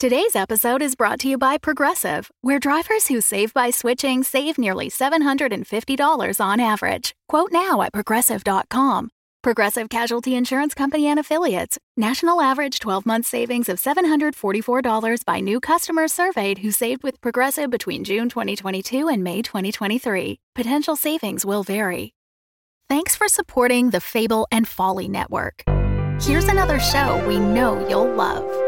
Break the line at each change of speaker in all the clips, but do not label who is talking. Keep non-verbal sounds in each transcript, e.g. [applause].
Today's episode is brought to you by Progressive, where drivers who save by switching save nearly $750 on average. Quote now at progressive.com. Progressive Casualty Insurance Company and Affiliates. National average 12 month savings of $744 by new customers surveyed who saved with Progressive between June 2022 and May 2023. Potential savings will vary. Thanks for supporting the Fable and Folly Network. Here's another show we know you'll love.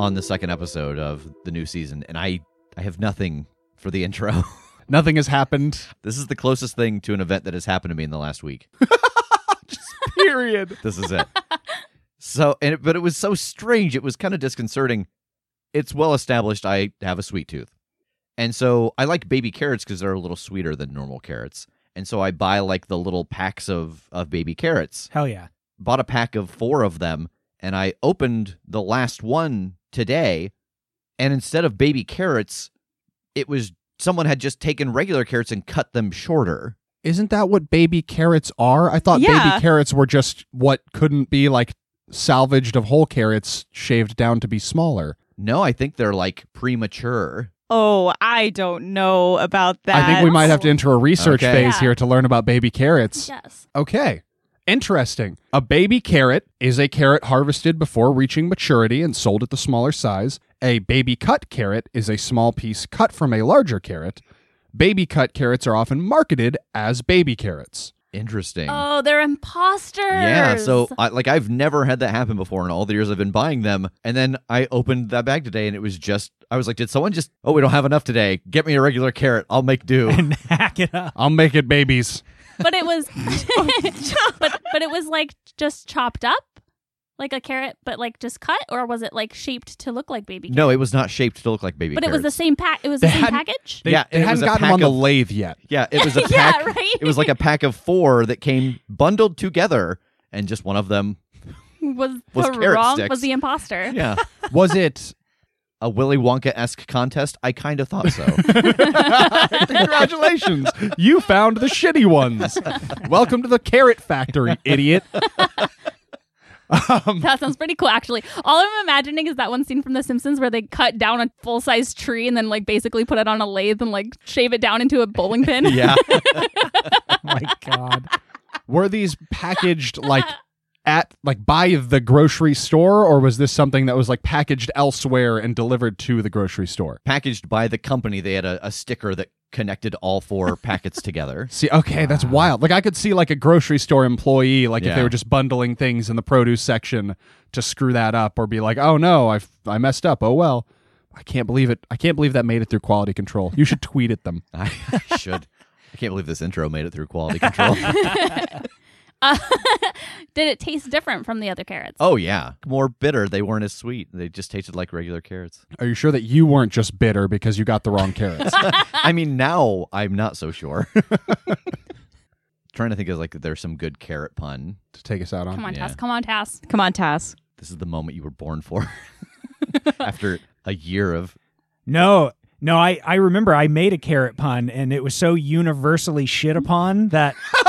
On the second episode of the new season, and I I have nothing for the intro. [laughs]
Nothing has happened.
This is the closest thing to an event that has happened to me in the last week. [laughs]
Just Period. [laughs]
this is it. So, and it, but it was so strange. It was kind of disconcerting. It's well established I have a sweet tooth, and so I like baby carrots because they're a little sweeter than normal carrots. And so I buy like the little packs of of baby carrots.
Hell yeah!
Bought a pack of four of them, and I opened the last one today, and instead of baby carrots, it was someone had just taken regular carrots and cut them shorter.
Isn't that what baby carrots are? I thought
Yeah.
baby carrots were just what couldn't be like salvaged of whole carrots shaved down to be smaller.
No, I think they're like premature.
Oh, I don't know about that.
I think we might have to enter a research
Okay.
phase
Yeah.
here to learn about baby carrots.
Yes.
Okay. Interesting. A baby carrot is a carrot harvested before reaching maturity and sold at the smaller size. A baby cut carrot is a small piece cut from a larger carrot. Baby cut carrots are often marketed as baby carrots.
Interesting.
Oh, they're imposters.
Yeah, so I, like I've never had that happen before in all the years I've been buying them. And then I opened that bag today and it was just I was like, did someone just oh we don't have enough today. Get me a regular carrot. I'll make do. [laughs]
Hack it up.
I'll make it babies.
But it was, [laughs] [laughs] but but it was like just chopped up, like a carrot, but like just cut, or was it like shaped to look like baby?
no, it was not shaped to look like baby
but it was the
carrots.
same pack. It was [laughs] the
They
same
hadn't-
package.
They,
Yeah,
they
it was
hadn't
a
gotten them on the
of-
lathe yet.
Yeah, it was a
Yeah,
pack.
right?
It was like a pack of four that came bundled together, and just one of them.
was
Was
the
carrot
wrong?
sticks.
Was the imposter?
Yeah,
Was it
a Willy Wonka esque contest. I kind of thought so. [laughs]
Congratulations. you found the shitty ones. Welcome to the carrot factory, idiot. [laughs] Um,
That sounds pretty cool, actually. All I'm imagining is that one scene from The Simpsons where they cut down a full size tree and then, like, basically put it on a lathe and, like, shave it down into a bowling pin.
yeah. [laughs]
Oh my god.
Were these packaged like at like by the grocery store or was this something that was like packaged elsewhere and delivered to the grocery store?
Packaged by the company, they had a, a sticker that connected all four [laughs] packets together.
See, okay, that's uh, wild. Like I could see like a grocery store employee like if they were just bundling things in the produce section to screw that up or be like, "Oh no, I I messed up. Oh well." I can't believe it. I can't believe that made it through quality control. You should [laughs] tweet at them.
I should. I can't believe this intro made it through quality control. [laughs]
Uh, [laughs] did it taste different from the other carrots?
Oh yeah, more bitter. They weren't as sweet. They just tasted like regular carrots.
Are you sure that you weren't just bitter because you got the wrong carrots? [laughs]
I mean, now I'm not so sure. [laughs] Trying to think of like there's some good carrot pun
to take us out on.
Come on,
Yeah.
Tass. Come on, Tass.
Come on, Tass.
This is the moment you were born for. After a year of
No, no, I, I remember I made a carrot pun and it was so universally shit upon that [laughs]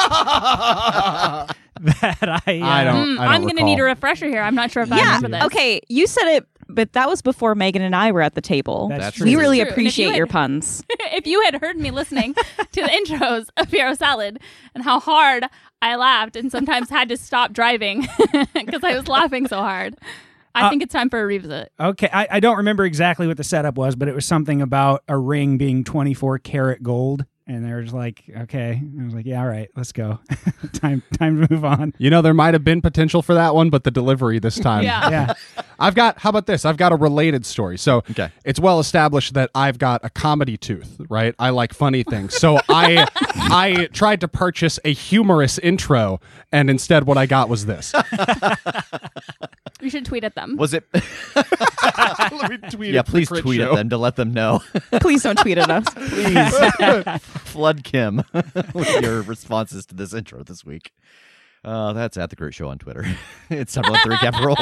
that I uh,
I don't-
Mm, I'm going to need a refresher here. I'm not sure if I
yeah.
remember this.
Okay, you said it, but that was before Megan and I were at the table.
That's
That's
true.
we really
True. And if you
appreciate
had-
your puns. [laughs]
if you had heard me listening to the intros of Hero Salad and how hard I laughed and sometimes had to stop driving [laughs] because I was laughing so hard, I
Uh,
think it's time for a revisit.
Okay, I, I don't remember exactly what the setup was, but it was something about a ring being 24 karat gold. And they were just like, okay. I was like, yeah, all right, let's go. [laughs] time time to move on.
You know, there might have been potential for that one, but the delivery this [laughs] time.
Yeah.
Yeah. [laughs]
I've got, how about this? I've got a related story. So
Okay.
it's well established that I've got a comedy tooth, right? I like funny things. So I I tried to purchase a humorous intro, and instead what I got was this.
You should tweet at them.
was it?
Let me tweet
yeah,
at
please
Crit
tweet
Show.
at them to let them know.
Please don't tweet at us.
please flood Kim [laughs] with your responses to this intro this week. Uh, that's at the Crit Show on Twitter. [laughs] it's several three capital.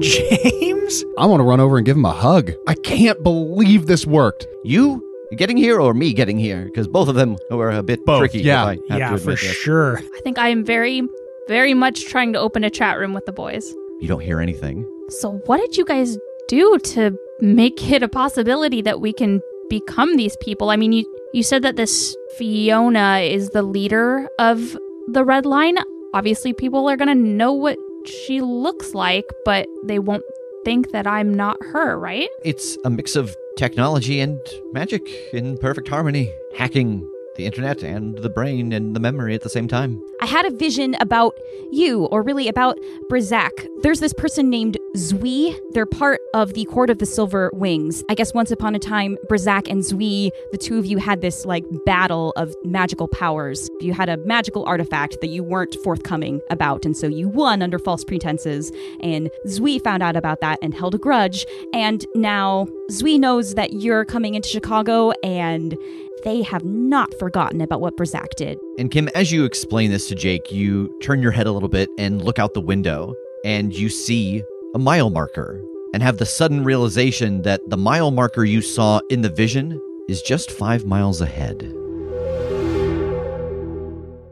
James?
I want to run over and give him a hug. I can't believe this worked.
you getting here or me getting here? Because both of them were a bit
Both,
tricky.
yeah.
I have
Yeah,
to
for
admit this.
sure.
I think I am very, very much trying to open a chat room with the boys.
You don't hear anything.
So, what did you guys do to make it a possibility that we can become these people? I mean, you you said that this Fiona is the leader of the Red Line. Obviously, people are gonna know what she looks like, but they won't think that I'm not her, right?
It's a mix of technology and magic in perfect harmony, hacking the internet and the brain and the memory at the same time.
I had a vision about you, or really about Brizak. There's this person named Zui. They're part of the Court of the Silver Wings. I guess once upon a time, Brizak and Zui, the two of you had this like battle of magical powers. You had a magical artifact that you weren't forthcoming about, and so you won under false pretenses. And Zui found out about that and held a grudge. And now Zui knows that you're coming into Chicago, and they have not forgotten about what Brizak did.
And Kim, as you explain this to Jake, you turn your head a little bit and look out the window, and you see a mile marker, and have the sudden realization that the mile marker you saw in the vision is just five miles ahead.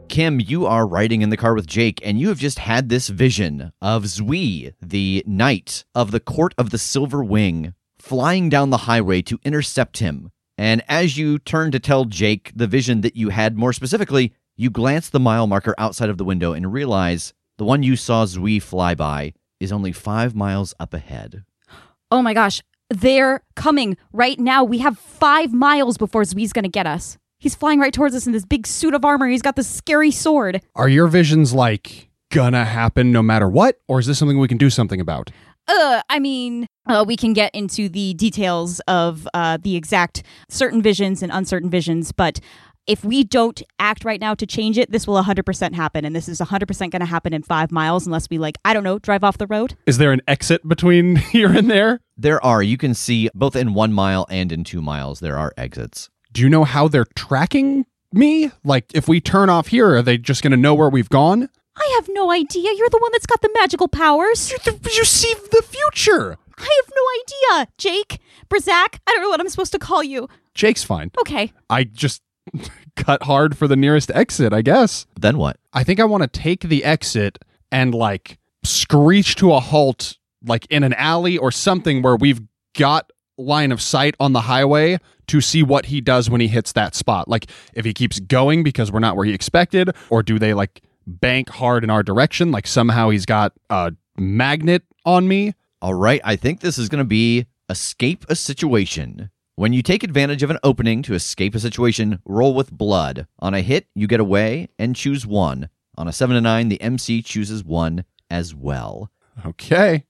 Kim, you are riding in the car with Jake, and you have just had this vision of Zui, the knight of the Court of the Silver Wing, flying down the highway to intercept him. And as you turn to tell Jake the vision that you had more specifically, you glance the mile marker outside of the window and realize the one you saw Zui fly by is only five miles up ahead. [gasps]
Oh my gosh, they're coming right now. We have five miles before Zui's gonna get us. He's flying right towards us in this big suit of armor. He's got this scary sword.
Are your visions like gonna happen no matter what? Or is this something we can do something about?
Uh, I mean, uh, we can get into the details of uh, the exact certain visions and uncertain visions, but if we don't act right now to change it, this will 100% happen. And this is 100% going to happen in five miles unless we, like, I don't know, drive off the road.
Is there an exit between [laughs] here and there?
There are, you can see both in one mile and in two miles, there are exits.
Do you know how they're tracking me? Like, if we turn off here, are they just gonna know where we've gone?
I have no idea. You're the one that's got the magical powers.
You, you see the future.
I have no idea. Jake, Brizak, I don't know what I'm supposed to call you.
Jake's fine.
Okay.
I just [laughs] cut hard for the nearest exit, I guess.
Then what?
I think I want to take the exit and like screech to a halt, like in an alley or something where we've got line of sight on the highway to see what he does when he hits that spot. Like if he keeps going because we're not where he expected, or do they like bank hard in our direction? Like somehow he's got a magnet on me.
All right, I think this is going to be escape a situation. When you take advantage of an opening to escape a situation, roll with blood. On a hit, you get away and choose one. On a 7 to 9, the MC chooses one as well.
Okay.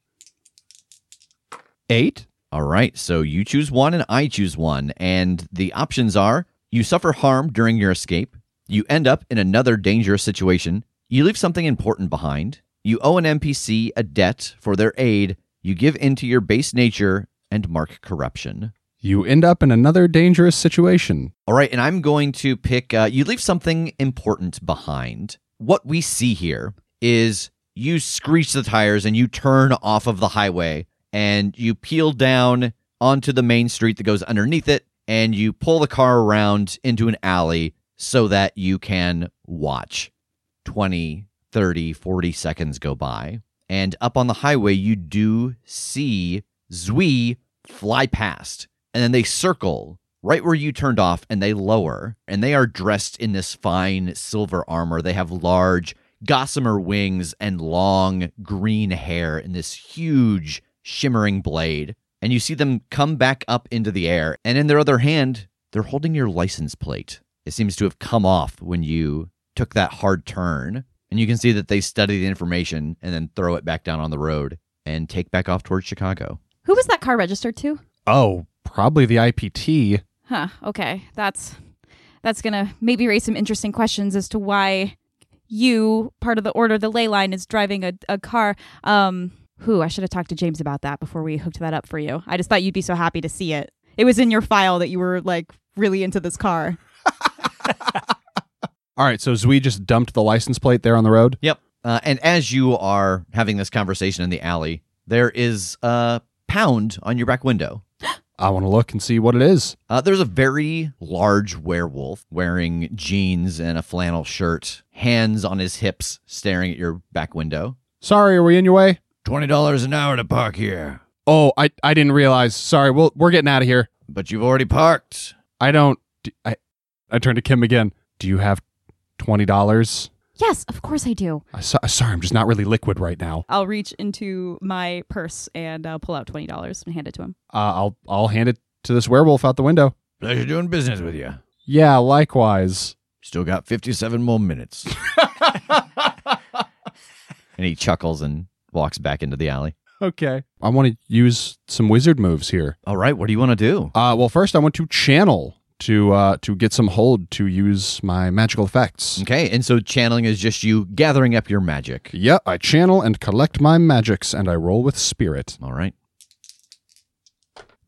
Eight.
All right, so you choose one and I choose one. And the options are you suffer harm during your escape, You end up in another dangerous situation. You leave something important behind. You owe an NPC a debt for their aid. You give into your base nature and mark corruption.
You end up in another dangerous situation.
All right, and I'm going to pick. Uh, you leave something important behind. What we see here is you screech the tires and you turn off of the highway and you peel down onto the main street that goes underneath it and you pull the car around into an alley so that you can watch 20, 30, 40 seconds go by. And up on the highway, you do see Zui fly past and then they circle right where you turned off and they lower and they are dressed in this fine silver armor they have large gossamer wings and long green hair in this huge shimmering blade and you see them come back up into the air and in their other hand they're holding your license plate it seems to have come off when you took that hard turn and you can see that they study the information and then throw it back down on the road and take back off towards chicago
Who was that car registered to?
Oh, probably the IPT.
Huh. Okay. That's that's gonna maybe raise some interesting questions as to why you, part of the order, the ley line, is driving a, a car. Um, who I should have talked to James about that before we hooked that up for you. I just thought you'd be so happy to see it. It was in your file that you were like really into this car. [laughs]
All right, so Zui just dumped the license plate there on the road.
Yep. Uh, and as you are having this conversation in the alley, there is a pound on your back window. [gasps]
I want to look and see what it is.
Uh, there's a very large werewolf wearing jeans and a flannel shirt, hands on his hips, staring at your back window.
Sorry, are we in your way?
Twenty dollars an hour to park here.
Oh, I I didn't realize. Sorry, we'll, we're getting out of here.
But you've already parked.
I don't. I I turn to Kim again. Do you have twenty dollars?
Yes, of course I do.
So, sorry, I'm just not really liquid right now.
I'll reach into my purse and I'll pull out twenty dollars and hand it to him.
Uh, I'll I'll hand it to this werewolf out the window.
Pleasure doing business with you.
Yeah, likewise.
Still got 57 more minutes. [laughs] and he chuckles and walks back into the alley.
Okay. I want to use some wizard moves here.
All right, what do you want to do?
Uh, well, first I want to channel to uh, to get some hold to use my magical effects.
Okay, and so channeling is just you gathering up your magic.
Yeah, I channel and collect my magics, and I roll with spirit.
All right.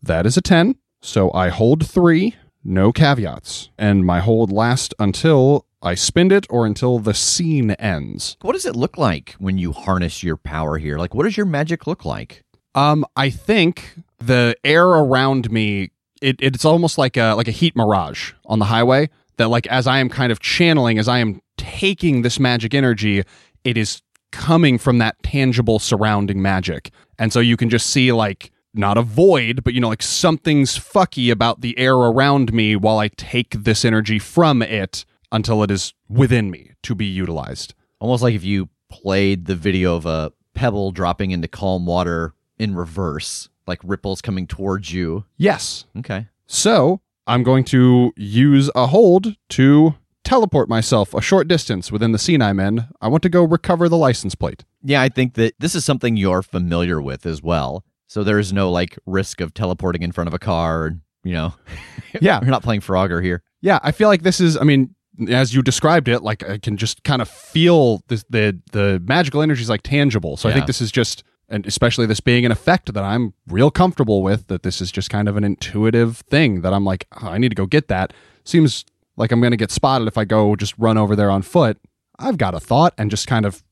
That is a ten. So I hold three, no caveats, and my hold lasts until I spend it or until the scene ends.
What does it look like when you harness your power here? Like, what does your magic look like?
Um, I think the air around me it, it's almost like a like a heat mirage on the highway. That like as I am kind of channeling, as I am taking this magic energy, it is coming from that tangible surrounding magic, and so you can just see like not a void, but you know like something's fucky about the air around me while I take this energy from it until it is within me to be utilized.
Almost like if you played the video of a pebble dropping into calm water in reverse, like ripples coming towards you.
Yes.
Okay.
So I'm going to use a hold to teleport myself a short distance within the scene I'm in. I want to go recover the license plate.
Yeah, I think that this is something you're familiar with as well. So there is no like risk of teleporting in front of a car. Or, you know, [laughs]
Yeah.
You're not playing Frogger here.
Yeah, I feel like this is. I mean, as you described it, like I can just kind of feel this, the the magical energy is like tangible. So I think this is just, and especially this being an effect that I'm real comfortable with. That this is just kind of an intuitive thing that I'm like, oh, I need to go get that. Seems like I'm going to get spotted if I go just run over there on foot. I've got a thought and just kind of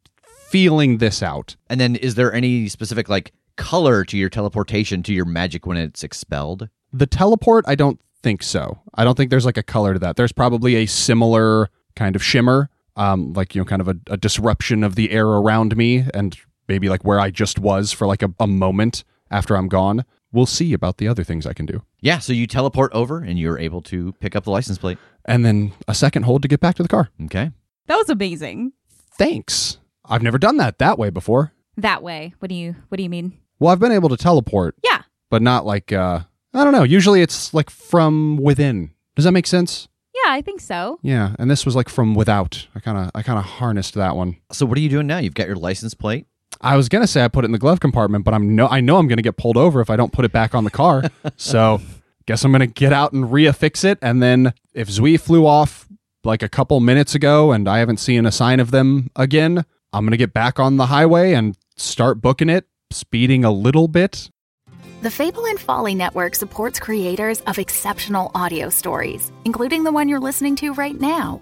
feeling this out.
And then is there any specific like color to your teleportation to your magic when it's expelled?
The teleport, I don't think so. I don't think there's like a color to that. There's probably a similar kind of shimmer, um, like you know, kind of a, a disruption of the air around me, and maybe like where I just was for like a, a moment after I'm gone. We'll see about the other things I can do.
Yeah, so you teleport over and you're able to pick up the license plate.
And then a second hold to get back to the car.
Okay.
That was amazing.
Thanks. I've never done that that way before.
That way. What do you What do you mean?
Well, I've been able to teleport,
Yeah.
but not like uh I don't know. Usually it's like from within. Does that make sense?
Yeah, I think so.
Yeah, and this was like from without. I kind of I kind of harnessed that one.
So what are you doing now? You've got your license plate.
I was gonna say I put it in the glove compartment, but I'm no I know I'm gonna get pulled over if I don't put it back on the car. [laughs] so guess I'm gonna get out and reaffix it, and then if Zui flew off like a couple minutes ago and I haven't seen a sign of them again, I'm going to get back on the highway and start booking it, speeding a little bit.
The Fable and Folly Network supports creators of exceptional audio stories, including the one you're listening to right now.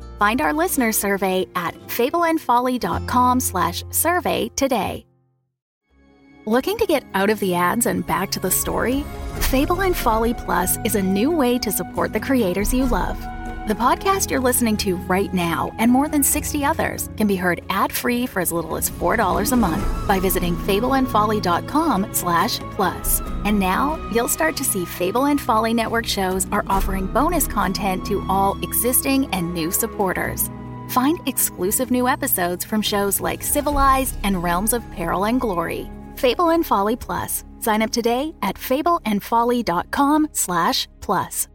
Find our listener survey at fableandfolly.com slash survey today. Looking to get out of the ads and back to the story? Fable and Folly Plus is a new way to support the creators you love. The podcast you're listening to right now and more than 60 others can be heard ad-free for as little as $4 a month by visiting fableandfolly.com slash plus. And now you'll start to see Fable and Folly Network shows are offering bonus content to all existing and new supporters. Find exclusive new episodes from shows like Civilized and Realms of Peril and Glory. Fable and Folly Plus. Sign up today at fableandfolly.com slash plus.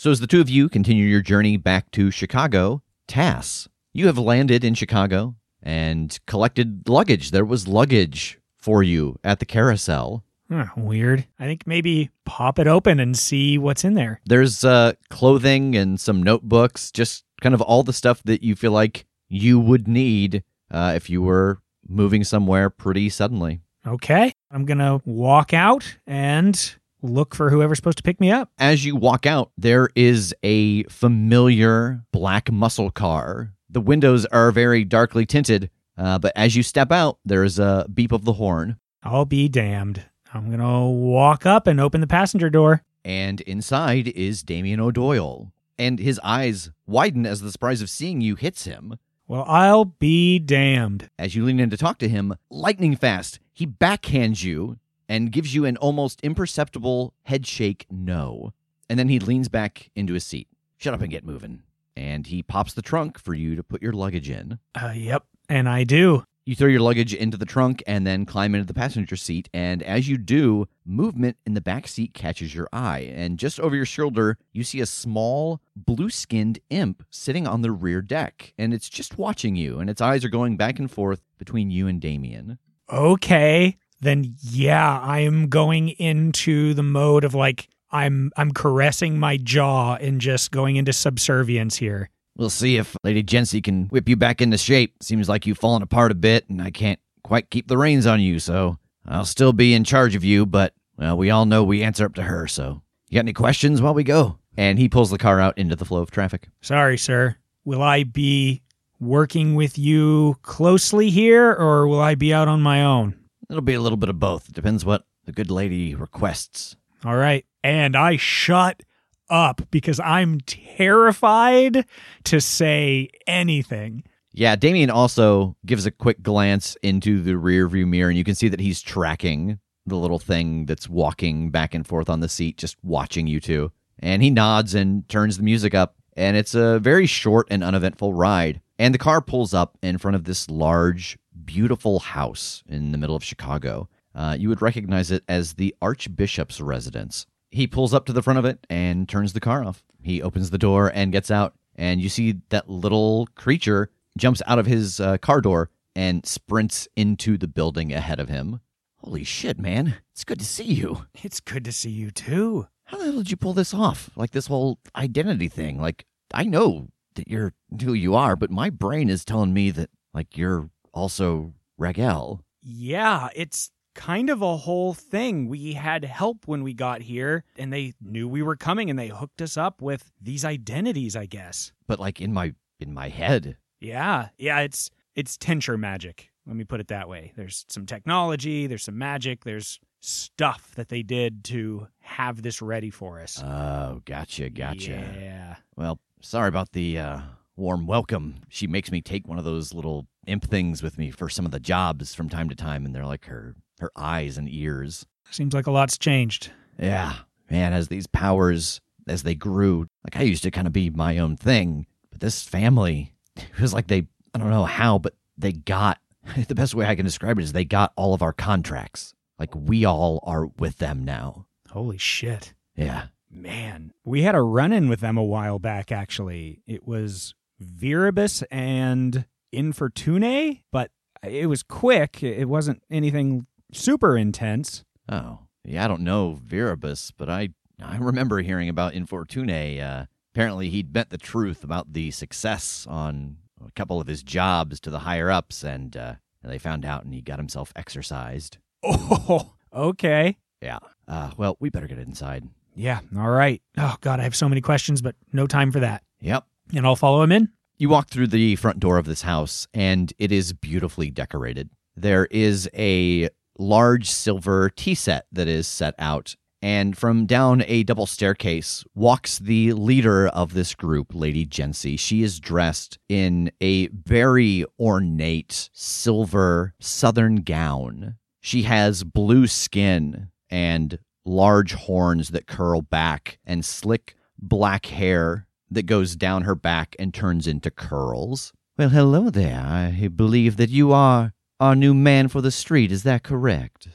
So, as the two of you continue your journey back to Chicago, Tass, you have landed in Chicago and collected luggage. There was luggage for you at the carousel.
Huh, weird. I think maybe pop it open and see what's in there.
There's uh, clothing and some notebooks, just kind of all the stuff that you feel like you would need uh, if you were moving somewhere pretty suddenly.
Okay. I'm going to walk out and look for whoever's supposed to pick me up.
As you walk out, there is a familiar black muscle car. The windows are very darkly tinted, uh, but as you step out, there's a beep of the horn.
I'll be damned. I'm going to walk up and open the passenger door.
And inside is Damien O'Doyle. And his eyes widen as the surprise of seeing you hits him.
Well, I'll be damned.
As you lean in to talk to him, lightning fast, he backhands you and gives you an almost imperceptible head shake no. And then he leans back into his seat. Shut up and get moving. And he pops the trunk for you to put your luggage in.
Uh, yep. And I do.
You throw your luggage into the trunk and then climb into the passenger seat. And as you do, movement in the back seat catches your eye. And just over your shoulder, you see a small, blue skinned imp sitting on the rear deck. And it's just watching you, and its eyes are going back and forth between you and Damien.
Okay. Then yeah, I am going into the mode of like I'm I'm caressing my jaw and just going into subservience here.
We'll see if Lady Jency can whip you back into shape. Seems like you've fallen apart a bit, and I can't quite keep the reins on you, so I'll still be in charge of you, but, well, we all know we answer up to her, so. You got any questions while we go? And he pulls the car out into the flow of traffic.
Sorry, sir. Will I be working with you closely here, or will I be out on my own?
It'll be a little bit of both. It depends what the good lady requests.
All right. And I shut up because I'm terrified to say anything.
Yeah, Damien also gives a quick glance into the rear view mirror, and you can see that he's tracking the little thing that's walking back and forth on the seat, just watching you two. And he nods and turns the music up, and it's a very short and uneventful ride. And the car pulls up in front of this large, beautiful house in the middle of Chicago. Uh, you would recognize it as the Archbishop's residence. He pulls up to the front of it and turns the car off. He opens the door and gets out, and you see that little creature jumps out of his uh, car door and sprints into the building ahead of him. Holy shit, man. It's good to see you.
It's good to see you too.
How the hell did you pull this off? Like this whole identity thing. Like, I know that you're who you are, but my brain is telling me that, like, you're also Raguel.
Yeah, it's kind of a whole thing. We had help when we got here, and they knew we were coming, and they hooked us up with these identities, I guess.
But like in my in my head.
Yeah, yeah, it's it's tincture magic. Let me put it that way. There's some technology, there's some magic, there's stuff that they did to have this ready for us.
Oh, gotcha, gotcha.
Yeah.
Well, sorry about the uh, warm welcome. She makes me take one of those little imp things with me for some of the jobs from time to time, and they're like her her eyes and ears.
Seems like a lot's changed.
Yeah, man, as these powers as they grew, like I used to kind of be my own thing, but this family, it was like they I don't know how, but they got [laughs] the best way I can describe it is they got all of our contracts. Like we all are with them now.
Holy shit.
Yeah.
Man, we had a run in with them a while back, actually. It was Viribus and Infortune, but it was quick. It wasn't anything super intense.
Oh, yeah, I don't know Viribus, but I I remember hearing about Infortune. Uh, apparently, he'd bet the truth about the success on a couple of his jobs to the higher ups, and uh, they found out, and he got himself exercised.
Oh, [laughs] okay.
Yeah. Uh, well, we better get inside.
Yeah, all right. Oh, God, I have so many questions, but no time for that.
Yep.
And I'll follow him in.
You walk through the front door of this house, and it is beautifully decorated. There is a large silver tea set that is set out, and from down a double staircase walks the leader of this group, Lady Jency. She is dressed in a very ornate silver southern gown. She has blue skin and large horns that curl back and slick black hair that goes down her back and turns into curls. Well, hello there. I believe that you are our new man for the street. Is that correct?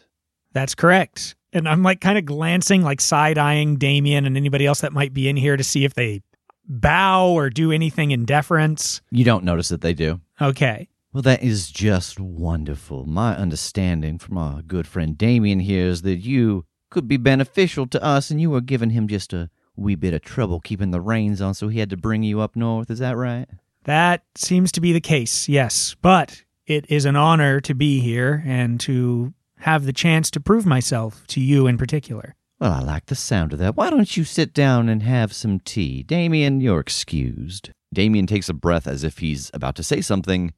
That's correct. And I'm like kind of glancing, like side eyeing Damien and anybody else that might be in here to see if they bow or do anything in deference.
You don't notice that they do.
Okay.
Well, that is just wonderful. My understanding from our good friend Damien here is that you could be beneficial to us and you were giving him just a wee bit of trouble keeping the reins on, so he had to bring you up north. Is that right?
That seems to be the case, yes. But it is an honor to be here and to have the chance to prove myself to you in particular.
Well, I like the sound of that. Why don't you sit down and have some tea? Damien, you're excused. Damien takes a breath as if he's about to say something,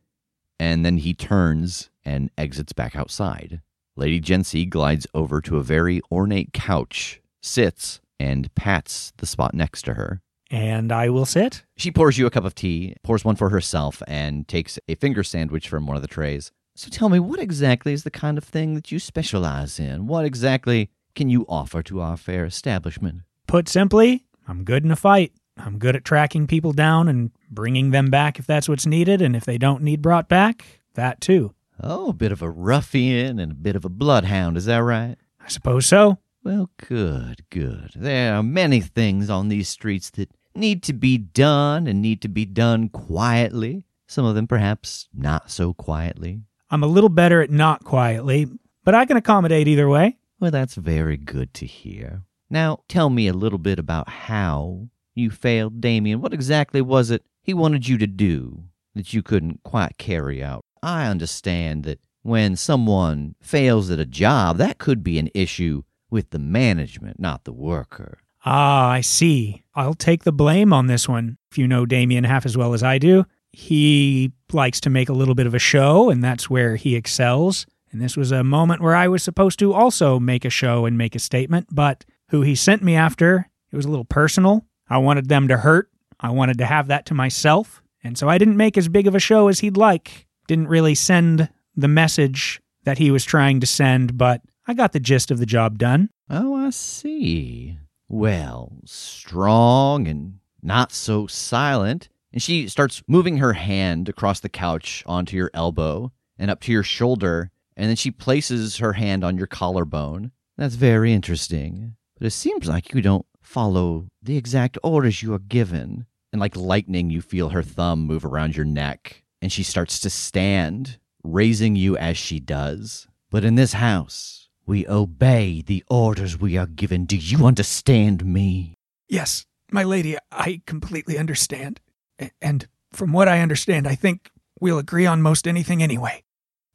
and then he turns and exits back outside. Lady Jency glides over to a very ornate couch, sits, and pats the spot next to her.
And I will sit.
She pours you a cup of tea, pours one for herself, and takes a finger sandwich from one of the trays. So tell me, what exactly is the kind of thing that you specialize in? What exactly can you offer to our fair establishment?
Put simply, I'm good in a fight. I'm good at tracking people down and bringing them back if that's what's needed, and if they don't need brought back, that too.
Oh, a bit of a ruffian and a bit of a bloodhound, is that right?
I suppose so.
Well, good, good. There are many things on these streets that need to be done and need to be done quietly. Some of them perhaps not so quietly.
I'm a little better at not quietly, but I can accommodate either way.
Well, that's very good to hear. Now, tell me a little bit about how you failed Damien. What exactly was it he wanted you to do that you couldn't quite carry out? I understand that when someone fails at a job, that could be an issue with the management, not the worker.
Ah, I see. I'll take the blame on this one. If you know Damien half as well as I do, he likes to make a little bit of a show, and that's where he excels. And this was a moment where I was supposed to also make a show and make a statement, but who he sent me after, it was a little personal. I wanted them to hurt. I wanted to have that to myself. And so I didn't make as big of a show as he'd like. Didn't really send the message that he was trying to send, but I got the gist of the job done.
Oh, I see. Well, strong and not so silent. And she starts moving her hand across the couch onto your elbow and up to your shoulder, and then she places her hand on your collarbone. That's very interesting. But it seems like you don't follow the exact orders you are given. And like lightning, you feel her thumb move around your neck, and she starts to stand, raising you as she does. But in this house, we obey the orders we are given. Do you understand me?
Yes, my lady, I completely understand. And from what I understand, I think we'll agree on most anything anyway.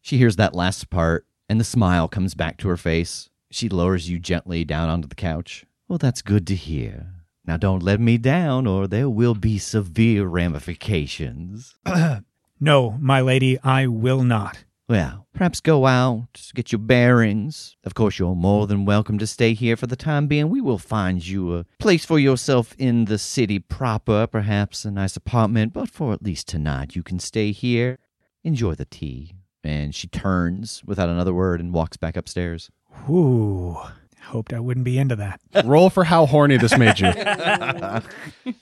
She hears that last part, and the smile comes back to her face. She lowers you gently down onto the couch. Well, that's good to hear. Now don't let me down, or there will be severe ramifications. [clears throat]
no, my lady, I will not.
Well, perhaps go out, get your bearings. Of course, you're more than welcome to stay here for the time being. We will find you a place for yourself in the city proper, perhaps a nice apartment, but for at least tonight, you can stay here. Enjoy the tea. And she turns without another word and walks back upstairs.
Ooh, hoped I wouldn't be into that. [laughs]
Roll for how horny this made you. [laughs]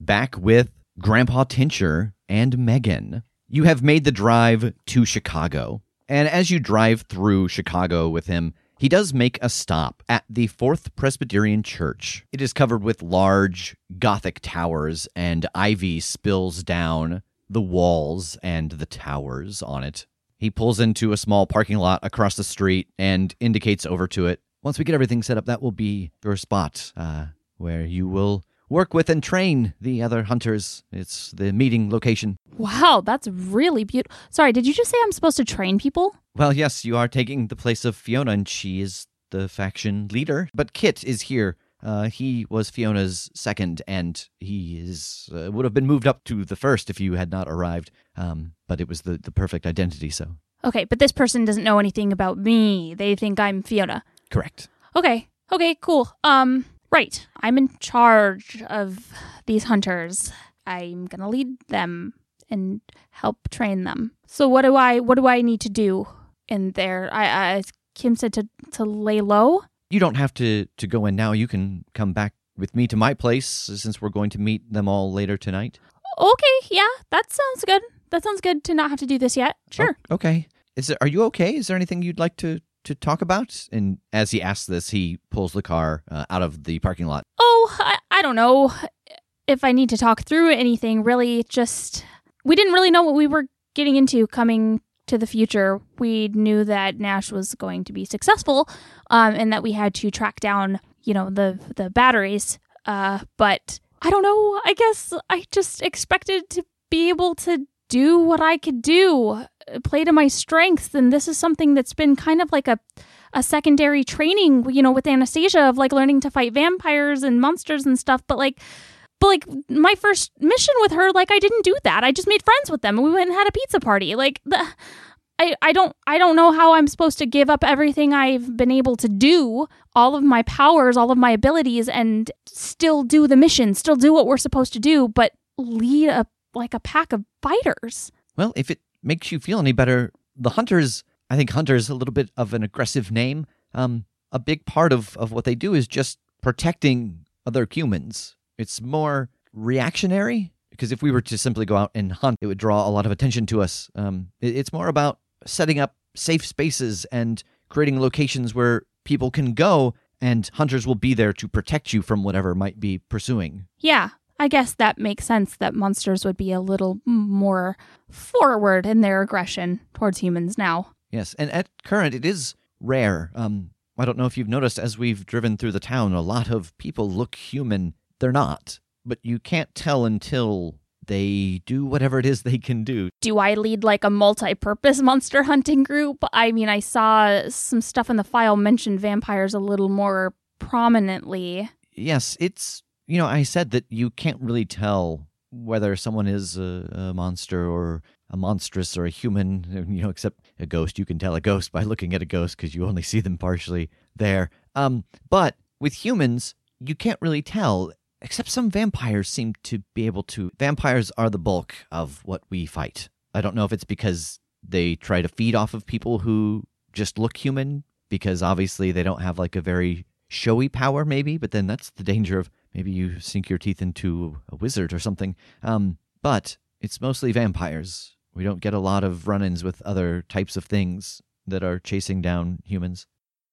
back with Grandpa Tincher and Megan. You have made the drive to Chicago. And as you drive through Chicago with him, he does make a stop at the Fourth Presbyterian Church. It is covered with large Gothic towers, and ivy spills down the walls and the towers on it. He pulls into a small parking lot across the street and indicates over to it. Once we get everything set up, that will be your spot uh, where you will work with and train the other hunters. It's the meeting location.
Wow, that's really beautiful. Sorry, did you just say I'm supposed to train people?
Well, yes, you are taking the place of Fiona, and she is the faction leader. But Kit is here. Uh, he was Fiona's second, and he is uh, would have been moved up to the first if you had not arrived. Um, but it was the, the perfect identity, so.
Okay, but this person doesn't know anything about me. They think I'm Fiona.
Correct.
Okay. Okay, cool. Um, right. I'm in charge of these hunters. I'm going to lead them and help train them. So what do I what do I need to do in there? I, I Kim said to to lay low.
You don't have to to go in now. You can come back with me to my place since we're going to meet them all later tonight.
Okay, yeah, that sounds good. That sounds good to not have to do this yet. Oh, sure.
Oh, okay. Is there, are you okay? Is there anything you'd like to to talk about? And as he asks this, he pulls the car uh, out of the parking lot.
Oh, I, I don't know if I need to talk through anything. Really, just we didn't really know what we were getting into coming to the future. We knew that Nash was going to be successful, um, and that we had to track down, you know, the the batteries. Uh, but I don't know. I guess I just expected to be able to do what I could do, play to my strengths, and this is something that's been kind of like a a secondary training, you know, with Anastasia of like learning to fight vampires and monsters and stuff. But like but like my first mission with her, like I didn't do that. I just made friends with them and we went and had a pizza party. Like the I, I don't I don't know how I'm supposed to give up everything I've been able to do, all of my powers, all of my abilities, and still do the mission, still do what we're supposed to do, but lead a like a pack of fighters.
Well, if it makes you feel any better, the hunters I think hunter is a little bit of an aggressive name. Um, a big part of, of what they do is just protecting other humans it's more reactionary because if we were to simply go out and hunt, it would draw a lot of attention to us. Um, it, it's more about setting up safe spaces and creating locations where people can go and hunters will be there to protect you from whatever might be pursuing.
Yeah, I guess that makes sense that monsters would be a little more forward in their aggression towards humans now.
Yes, and at current, it is rare. Um, I don't know if you've noticed as we've driven through the town, a lot of people look human they're not, but you can't tell until they do whatever it is they can do.
Do I lead like a multi purpose [laughs] monster hunting group? I mean, I saw some stuff in the file mentioned vampires a little more prominently.
Yes, it's, you know, I said that you can't really tell whether someone is a, a monster or a monstrous or a human, [laughs] you know, except a ghost. You can tell a ghost by looking at a ghost because you only [laughs] see them partially there. Um, but with humans, you can't really tell Except some vampires seem to be able to. Vampires are the bulk of what we fight. I don't know if it's because they try to feed off of people who just look human, because obviously they don't have like a very showy power, maybe, but then that's the danger of maybe you sink your teeth into a wizard or something. Um, but it's mostly vampires. We don't get a lot of run ins with other types of things that are chasing down humans.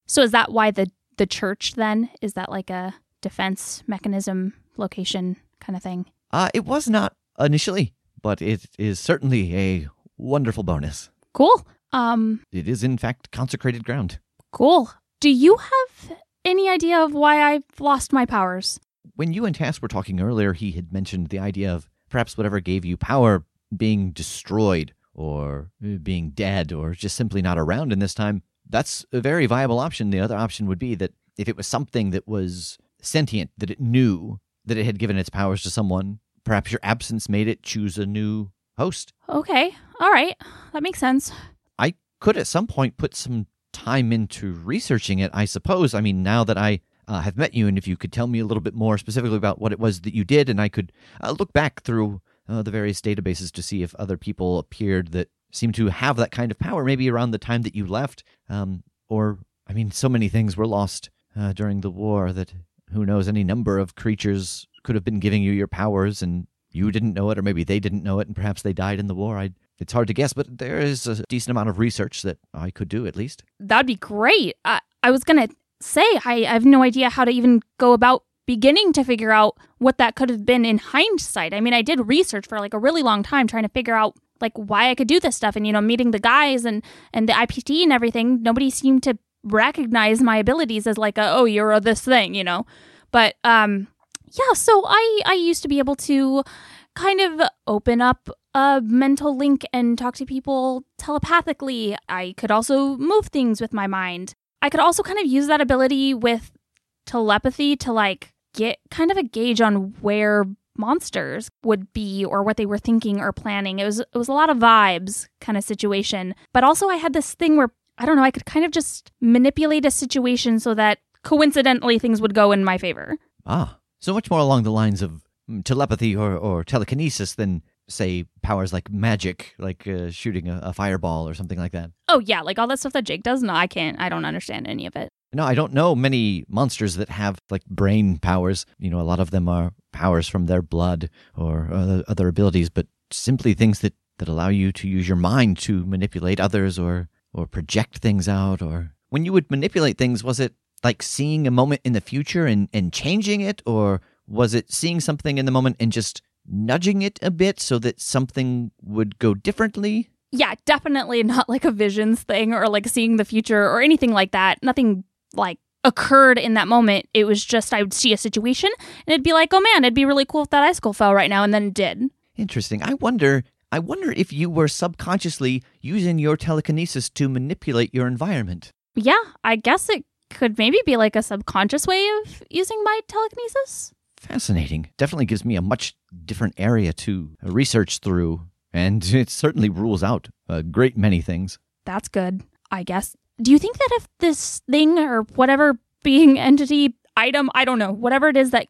So is that why the the church then is that like a defense mechanism location kind of thing?
Uh, it was not initially, but it is certainly a wonderful bonus.
Cool. Um,
it is in fact consecrated ground.
Cool. Do you have any idea of why I've lost my powers?
When you and Tass were talking earlier, he had mentioned the idea of perhaps whatever gave you power being destroyed or uh, being dead or just simply not around in this time. That's a very viable option. The other option would be that if it was something that was sentient, that it knew that it had given its powers to someone. Perhaps your absence made it choose a new host.
Okay. All right. That makes sense.
I could at some point put some time into researching it, I suppose. I mean, now that I uh, have met you, and if you could tell me a little bit more specifically about what it was that you did, and I could uh, look back through uh, the various databases to see if other people appeared that seemed to have that kind of power, maybe around the time that you left. Um, or, I mean, so many things were lost uh, during the war that who knows, any number of creatures could have been giving you your powers and you didn't know it, or maybe they didn't know it, and perhaps they died in the war. I'd It's hard to guess, but there is a decent amount of research that I could do at least.
That'd be great. I, I was going to say, I, I have no idea how to even go about beginning to figure out what that could have been in hindsight. I mean, I did research for like a really long time trying to figure out like why I could do this stuff and you know meeting the guys and and the IPT and everything nobody seemed to recognize my abilities as like a, oh you're a this thing you know? But um yeah so I I used to be able to kind of open up a mental link and talk to people telepathically. I could also move things with my mind I could also kind of use that ability with telepathy to like get kind of a gauge on where monsters would be or what they were thinking or planning. It was it was a lot of vibes kind of situation. But also I had this thing where I don't know, I could kind of just manipulate a situation so that coincidentally things would go in my favor.
Ah, so much more along the lines of mm, telepathy or, or telekinesis than say powers like magic, like uh, shooting a, a fireball or something like that.
Oh yeah, like all that stuff that Jake does. No, I can't. I don't understand any of it.
No, I don't know many monsters that have like brain powers. You know, a lot of them are powers from their blood or other, other abilities, but simply things that, that allow you to use your mind to manipulate others or or project things out or when you would manipulate things was it like seeing a moment in the future and, and changing it or was it seeing something in the moment and just nudging it a bit so that something would go differently
yeah definitely not like a visions thing or like seeing the future or anything like that nothing like occurred in that moment. It was just I would see a situation and it'd be like, oh man, it'd be really cool if that icicle fell right now, and then it did.
Interesting. I wonder. I wonder if you were subconsciously using your telekinesis to manipulate your environment.
Yeah, I guess it could maybe be like a subconscious way of using my telekinesis.
Fascinating. Definitely gives me a much different area to research through, and [laughs] it certainly rules out a great many things.
That's good, I guess do you think that if this thing or whatever being [laughs] entity item, I don't know, whatever it is that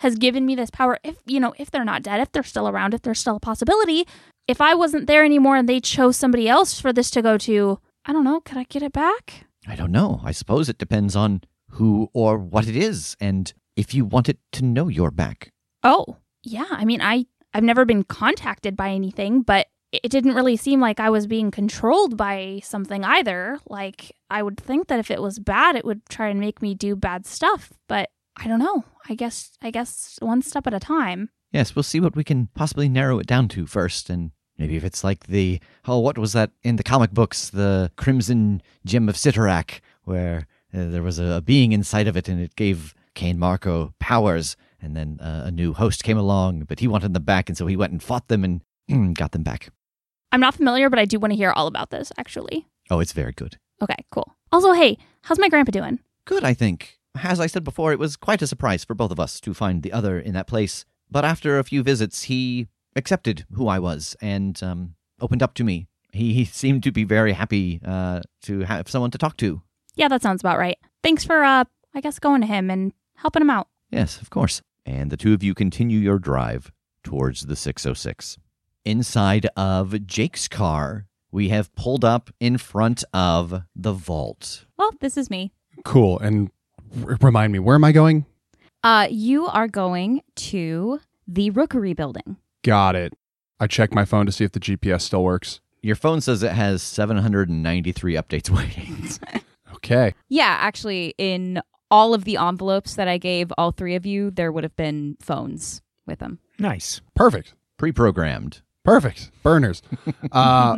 has given me this power, if you know, if they're not dead, if they're still around, if there's still a possibility, if I wasn't there anymore and they chose somebody else for this to go to, I don't know, could I get it back?
I don't know. I suppose it depends on who or what it is and if you wanted to know you're back.
Oh, yeah. I mean, I I've never been contacted by anything, but it didn't really seem like I was being controlled by something either. Like, I would think that if it was bad, it would try and make me do bad stuff. But I don't know. I guess, I guess one step at a time.
Yes, we'll see what we can possibly narrow it down to first. And maybe if it's like the, oh, what was that in the comic books? The Crimson Gem of Cyttorak, where uh, there was a, a, being inside of it and it gave Cain Marko powers. And then uh, a new host came along, but he wanted them back. And so he went and fought them and mm, got them back.
I'm not familiar, but I do want to hear all about this, actually.
Oh, it's very good.
Okay, cool. Also, hey, how's my grandpa doing?
Good, I think. As I said before, it was quite a surprise for both of us to find the other in that place. But after a few visits, he accepted who I was and um, opened up to me. He seemed to be very happy uh, to have someone to talk to.
Yeah, that sounds about right. Thanks for, uh, I guess, going to him and helping him out.
Yes, of course. And the two of you continue your drive towards the 606 inside of Jake's car. We have pulled up in front of the vault.
Well, this is me.
Cool. And r- remind me, where am I going?
Uh, you are going to the Rookery building.
Got it. I checked my phone to see if the GPS still works.
Your phone says it has 793 updates [laughs] waiting. [laughs]
okay.
Yeah, actually, in all of the envelopes that I gave all three of you, there would have been phones with them.
Nice.
Perfect.
Pre programmed.
Perfect. Burners. [laughs] Uh,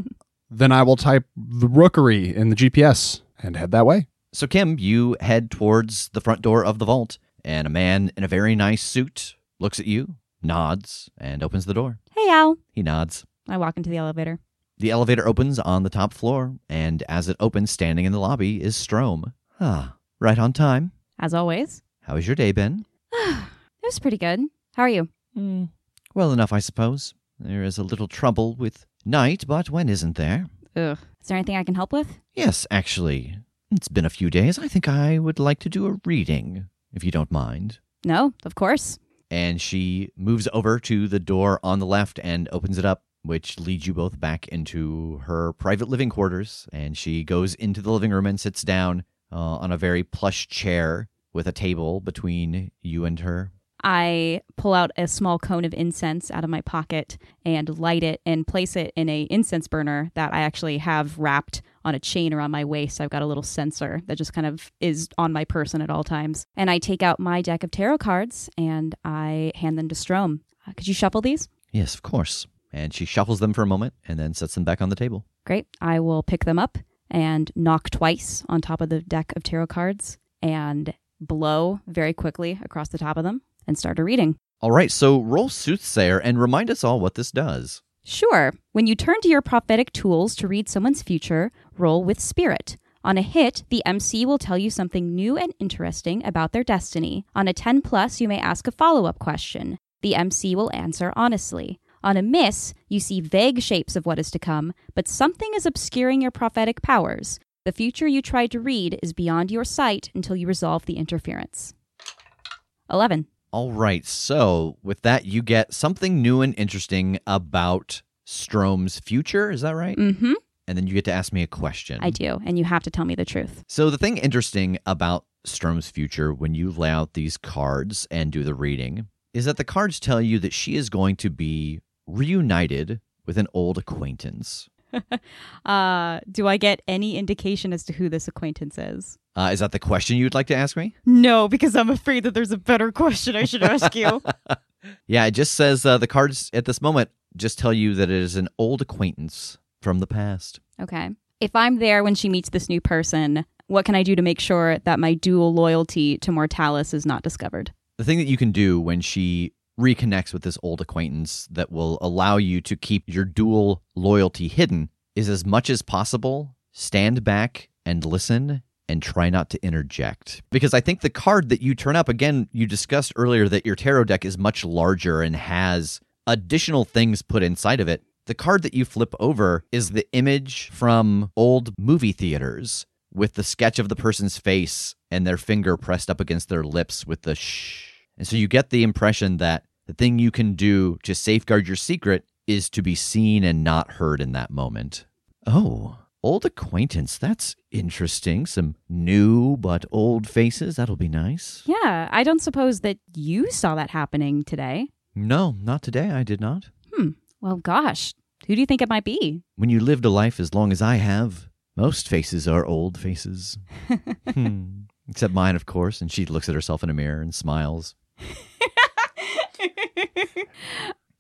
then I will type the rookery in the GPS and head that way.
So, Kim, you head towards the front door of the vault, and a man in a very nice suit looks at you, nods, and opens the door.
Hey, Al.
He nods.
I walk into the elevator.
The elevator opens on the top floor, and as it opens, standing in the lobby is Strom. Ah, right on time.
As always.
How has your day been? [sighs]
it was pretty good. How are you?
Mm, well enough, I suppose. There is a little trouble with night, but when isn't there?
Ugh. Is there anything I can help with?
Yes, actually. It's been a few days. I think I would like to do a reading, if you don't mind.
No, of course.
And she moves over to the door on the left and opens it up, which leads you both back into her private living quarters. And she goes into the living room and sits down uh, on a very plush chair with a table between you and her.
I pull out a small cone of incense out of my pocket and light it and place it in a incense burner that I actually have wrapped on a chain around my waist. I've got a little censer that just kind of is on my person at all times. And I take out my deck of tarot cards and I hand them to Strom. Uh, could you shuffle these?
Yes, of course. And she shuffles them for a moment and then sets them back on the table.
Great. I will pick them up and knock twice on top of the deck of tarot cards and blow very quickly across the top of them and start a reading.
All right, so roll Soothsayer and remind us all what this does.
Sure. When you turn to your prophetic tools to read someone's future, roll with spirit. On a hit, the MC will tell you something new and interesting about their destiny. On a 10 plus, you may ask a follow up question. The MC will answer honestly. On a miss, you see vague shapes of what is to come, but something is obscuring your prophetic powers. The future you tried to read is beyond your sight until you resolve the interference. 11.
All right, so with that, you get something new and interesting about Strom's future. Is that right?
Mm hmm.
And then you get to ask me a question.
I do, and you have to tell me the truth.
So, the thing interesting about Strom's future when you lay out these cards and do the reading is that the cards tell you that she is going to be reunited with an old acquaintance. [laughs]
uh, do I get any indication as to who this acquaintance is?
Uh, is that the question you'd like to ask me?
No, because I'm afraid that there's a better question I should ask you. [laughs]
yeah, it just says uh, the cards at this moment just tell you that it is an old acquaintance from the past.
Okay. If I'm there when she meets this new person, what can I do to make sure that my dual loyalty to Mortalis is not discovered?
The thing that you can do when she reconnects with this old acquaintance that will allow you to keep your dual loyalty hidden is as much as possible stand back and listen and try not to interject. Because I think the card that you turn up, again, you discussed earlier that your tarot deck is much larger and has additional things put inside of it. The card that you flip over is the image from old movie theaters with the sketch of the person's face and their finger pressed up against their lips with the shh. And so you get the impression that the thing you can do to safeguard your secret is to be seen and not heard in that moment. Oh, old acquaintance. That's interesting. Some new but old faces. That'll be nice.
Yeah, I don't suppose that you saw that happening today.
No, not today. I did not.
Hmm. Well, gosh, who do you think it might be?
When you lived a life as long as I have, most faces are old faces. [laughs] hmm. Except mine, of course. And she looks at herself in a mirror and smiles. [laughs]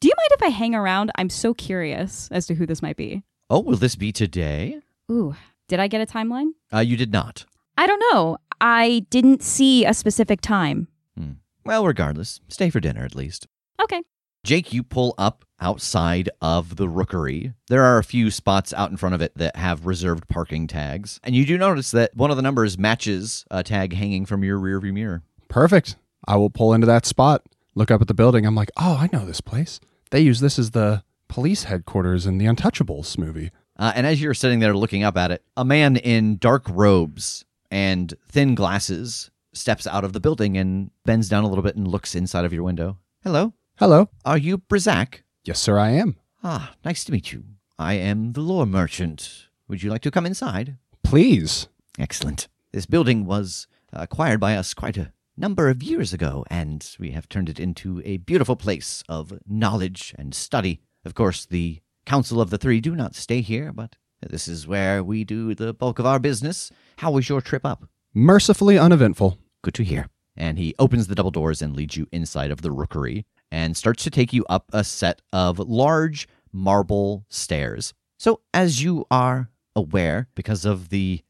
Do you mind if I hang around? I'm so curious as to who this might be.
Oh, will this be today?
Ooh, did I get a timeline?
Uh, you did not.
I don't know. I didn't see a specific time.
Hmm. Well, regardless, stay for dinner at least.
Okay.
Jake, you pull up outside of the rookery. There are a few spots out in front of it that have reserved parking tags. And you do notice that one of the numbers matches a tag hanging from your rearview mirror.
Perfect. I will pull into that spot, look up at the building. I'm like, oh, I know this place. They use this as the police headquarters in the Untouchables movie.
Uh, and as you're sitting there looking up at it, a man in dark robes and thin glasses steps out of the building and bends down a little bit and looks inside of your window. Hello.
Hello.
Are you Brizak?
Yes, sir, I am.
Ah, nice to meet you. I am the lore merchant. Would you like to come inside?
Please.
Excellent. This building was acquired by us quite a number of years ago, and we have turned it into a beautiful place of knowledge and study. Of course, the Council of the Three do not stay here, but this is where we do the bulk of our business. How was your trip up?
Mercifully uneventful.
Good to hear. And he opens the double doors and leads you inside of the rookery and starts to take you up a set of large marble stairs. So, as you are aware, because of the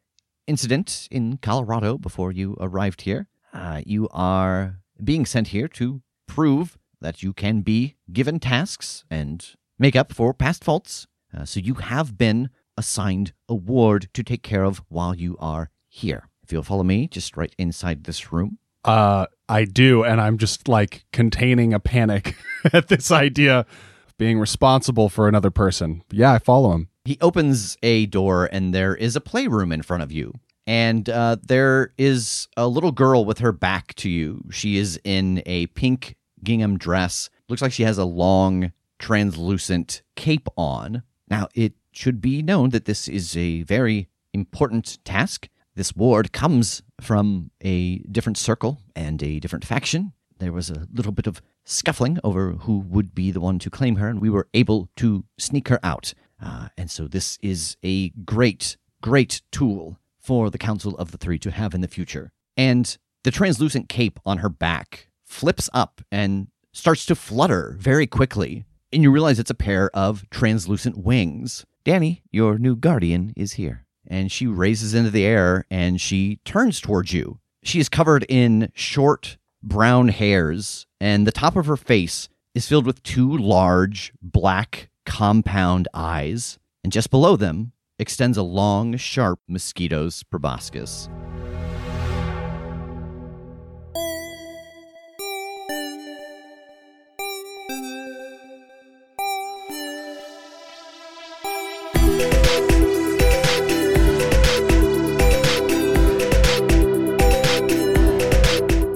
incident in Colorado before you arrived here, uh, you are being sent here to prove that you can be given tasks and make up for past faults. Uh, so you have been assigned a ward to take care of while you are here. If you'll follow me, just right inside this room.
Uh, I do, and I'm just like containing a panic [laughs] at this idea of being responsible for another person. Yeah, I follow him.
He opens a door, and there is a playroom in front of you and uh, there is a little girl with her back to you. She is in a pink gingham dress. Looks like she has a long, translucent cape on. Now, it should be known that this is a very important task. This ward comes from a different circle and a different faction, there was a little bit of scuffling over who would be the one to claim her, and we were able to sneak her out. Uh, and so this is a great, great tool for the Council of the Three to have in the future. And the translucent cape on her back flips up and starts to flutter very quickly. And you realize it's a pair of translucent wings. Danny, your new guardian, is here. And she raises into the air and she turns towards you. She is covered in short brown hairs, and the top of her face is filled with two large black compound eyes. And just below them extends a long, sharp mosquito's proboscis.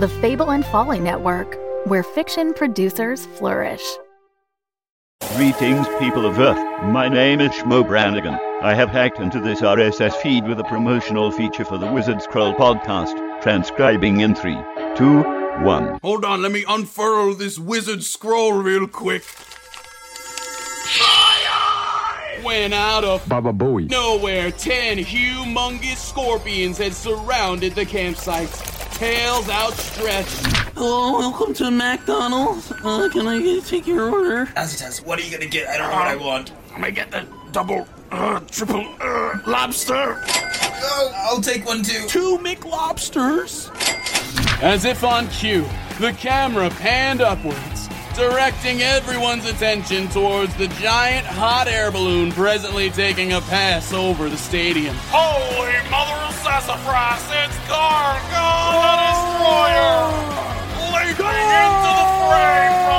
The Fable and Folly Network, where fiction producers flourish.
Greetings, people of Earth. My name is Shmo Brannigan. I have hacked into this RSS feed with a promotional feature for the Wizard Scroll podcast, transcribing in three, two, one.
Hold on, let me unfurl this wizard scroll real quick. When out of
Baba Booey.
nowhere, ten humongous scorpions had surrounded the campsite, tails outstretched.
Hello, welcome to McDonald's. Uh, can I get- take your order?
Azitas, what are you gonna get? I don't know what I want. I'm gonna get the double, uh, triple, uh, lobster. Oh, I'll take one too. Two McLobsters. As if on cue, the camera panned upwards, directing everyone's attention towards the giant hot air balloon presently taking a pass over the stadium. Holy mother of sassafras, it's Gargo the Destroyer! Oh! Leaping into the fray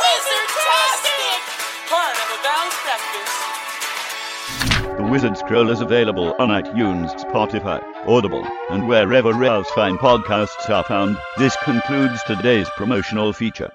Wizard-tastic! Part of.
The Wizard Scroll is available on iTunes, Spotify, Audible, and wherever else fine podcasts are found. This concludes today's promotional feature.